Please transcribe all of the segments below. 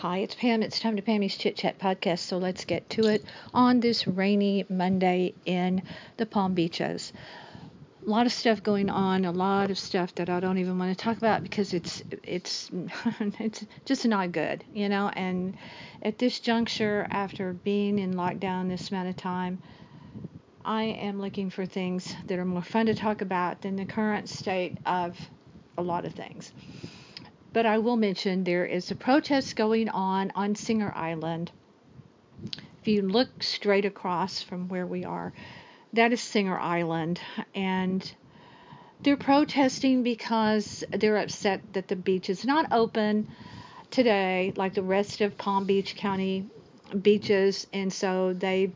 Hi, it's Pam. It's time to Pammy's Chit Chat podcast. So let's get to it on this rainy Monday in the Palm Beaches. A lot of stuff going on, a lot of stuff that I don't even want to talk about because it's it's it's just not good, you know. And at this juncture, after being in lockdown this amount of time, I am looking for things that are more fun to talk about than the current state of a lot of things. But I will mention there is a protest going on on Singer Island. If you look straight across from where we are, that is Singer Island. And they're protesting because they're upset that the beach is not open today like the rest of Palm Beach County beaches. And so they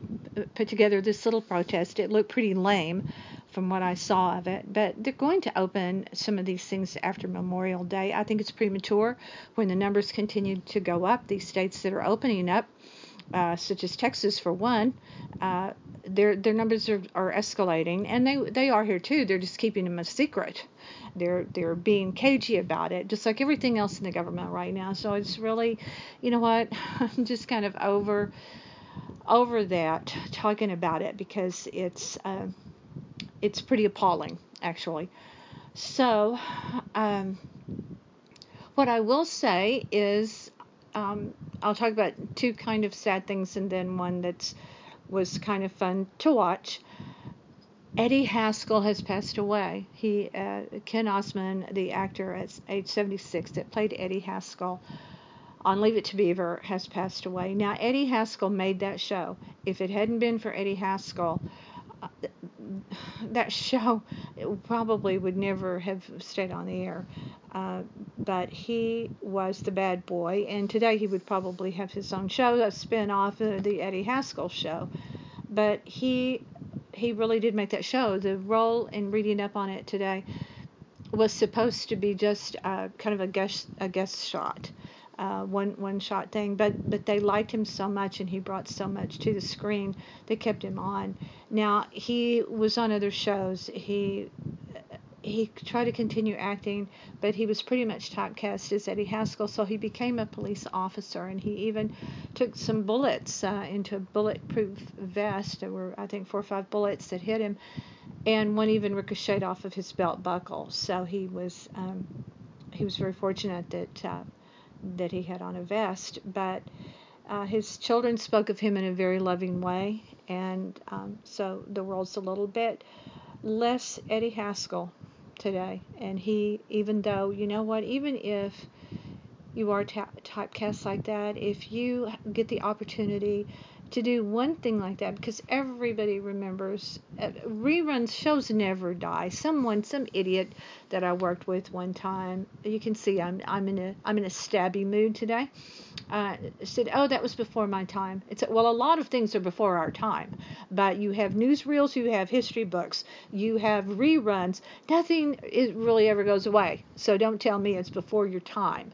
put together this little protest. It looked pretty lame from what I saw of it. But they're going to open some of these things after Memorial Day. I think it's premature when the numbers continue to go up. These states that are opening up, uh, such as Texas for one, uh, their their numbers are, are escalating, and they they are here too. They're just keeping them a secret. They're they're being cagey about it, just like everything else in the government right now. So it's really, you know what, I'm just kind of over over that talking about it because it's. Uh, it's pretty appalling, actually. So, um, what I will say is, um, I'll talk about two kind of sad things and then one that's was kind of fun to watch. Eddie Haskell has passed away. He, uh, Ken Osmond, the actor at age 76 that played Eddie Haskell on Leave It to Beaver, has passed away. Now, Eddie Haskell made that show. If it hadn't been for Eddie Haskell, that show probably would never have stayed on the air. Uh, but he was the bad boy, and today he would probably have his own show, a spin off of the Eddie Haskell show. But he he really did make that show. The role in reading up on it today was supposed to be just uh, kind of a guest a guest shot uh, one one shot thing, but but they liked him so much and he brought so much to the screen they kept him on. Now he was on other shows. He he tried to continue acting, but he was pretty much typecast as Eddie Haskell, so he became a police officer, and he even took some bullets uh, into a bulletproof vest. There were, I think, four or five bullets that hit him, and one even ricocheted off of his belt buckle. So he was um, he was very fortunate that uh, that he had on a vest, but uh, his children spoke of him in a very loving way, and um, so the world's a little bit less Eddie Haskell today. And he, even though, you know what, even if you are ta- typecast like that, if you get the opportunity to do one thing like that because everybody remembers uh, reruns shows never die. Someone some idiot that i worked with one time you can see i'm i'm in a i'm in a stabby mood today uh, said oh that was before my time. It's well a lot of things are before our time but you have newsreels you have history books you have reruns. Nothing is really ever goes away. So don't tell me it's before your time.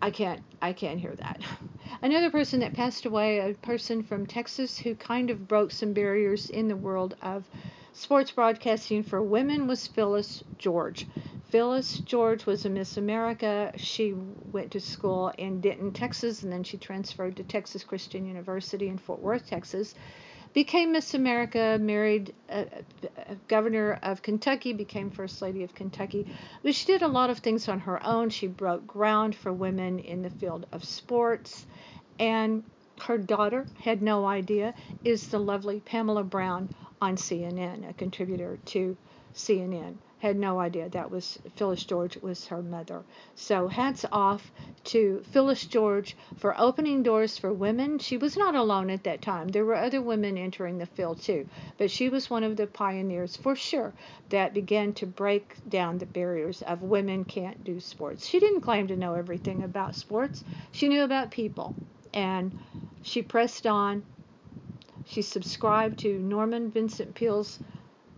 I can't i can't hear that Another person that passed away, a person from Texas who kind of broke some barriers in the world of sports broadcasting for women, was Phyllis George. Phyllis George was a Miss America. She went to school in Denton, Texas, and then she transferred to Texas Christian University in Fort Worth, Texas became Miss America, married a, a, governor of Kentucky, became First Lady of Kentucky. But she did a lot of things on her own. She broke ground for women in the field of sports. And her daughter had no idea, is the lovely Pamela Brown on CNN, a contributor to CNN had no idea that was Phyllis George was her mother. So hats off to Phyllis George for opening doors for women. She was not alone at that time. There were other women entering the field too, but she was one of the pioneers for sure that began to break down the barriers of women can't do sports. She didn't claim to know everything about sports. She knew about people and she pressed on. She subscribed to Norman Vincent Peale's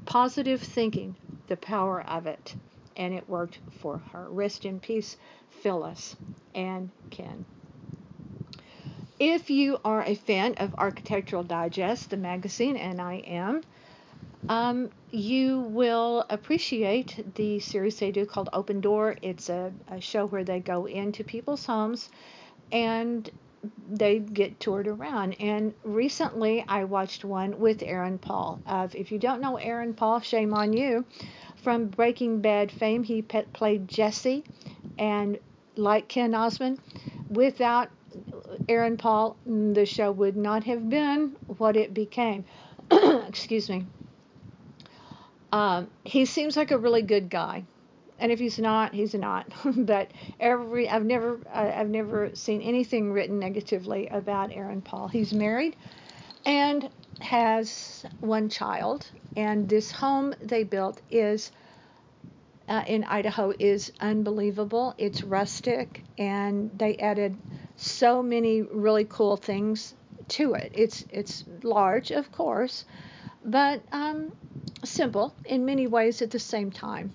positive thinking the power of it. And it worked for her. Rest in peace, Phyllis and Ken. If you are a fan of Architectural Digest, the magazine, and I am, um, you will appreciate the series they do called Open Door. It's a, a show where they go into people's homes and they get toured around. And recently I watched one with Aaron Paul. Of if you don't know Aaron Paul, shame on you. From Breaking Bad fame, he pe- played Jesse, and like Ken Osmond, without Aaron Paul, the show would not have been what it became. Excuse me. Um, he seems like a really good guy, and if he's not, he's not. but every I've never I've never seen anything written negatively about Aaron Paul. He's married and has one child, and this home they built is. Uh, in Idaho is unbelievable. It's rustic, and they added so many really cool things to it. It's it's large, of course, but um, simple in many ways at the same time.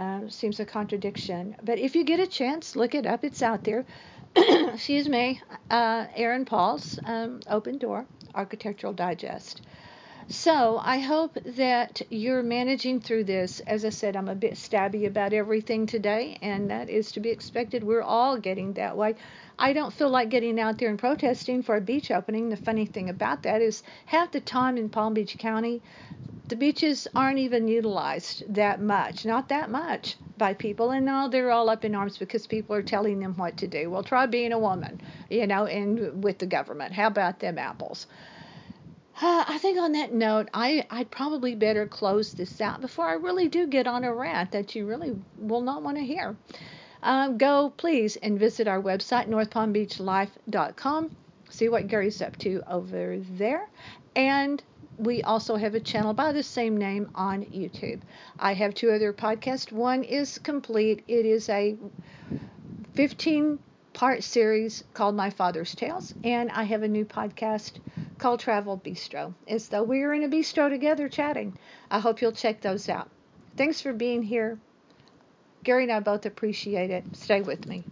Uh, seems a contradiction, but if you get a chance, look it up. It's out there. Excuse me, uh, Aaron Paul's um, Open Door Architectural Digest. So I hope that you're managing through this. As I said, I'm a bit stabby about everything today, and that is to be expected. We're all getting that way. I don't feel like getting out there and protesting for a beach opening. The funny thing about that is half the time in Palm Beach County, the beaches aren't even utilized that much, not that much by people. And now they're all up in arms because people are telling them what to do. Well, try being a woman, you know, and with the government. How about them apples? Uh, I think on that note, I, I'd probably better close this out before I really do get on a rant that you really will not want to hear. Um, go, please, and visit our website, northpalmbeachlife.com. See what Gary's up to over there. And we also have a channel by the same name on YouTube. I have two other podcasts. One is complete, it is a 15 part series called My Father's Tales, and I have a new podcast called Travel Bistro. As though we are in a bistro together chatting. I hope you'll check those out. Thanks for being here. Gary and I both appreciate it. Stay with me.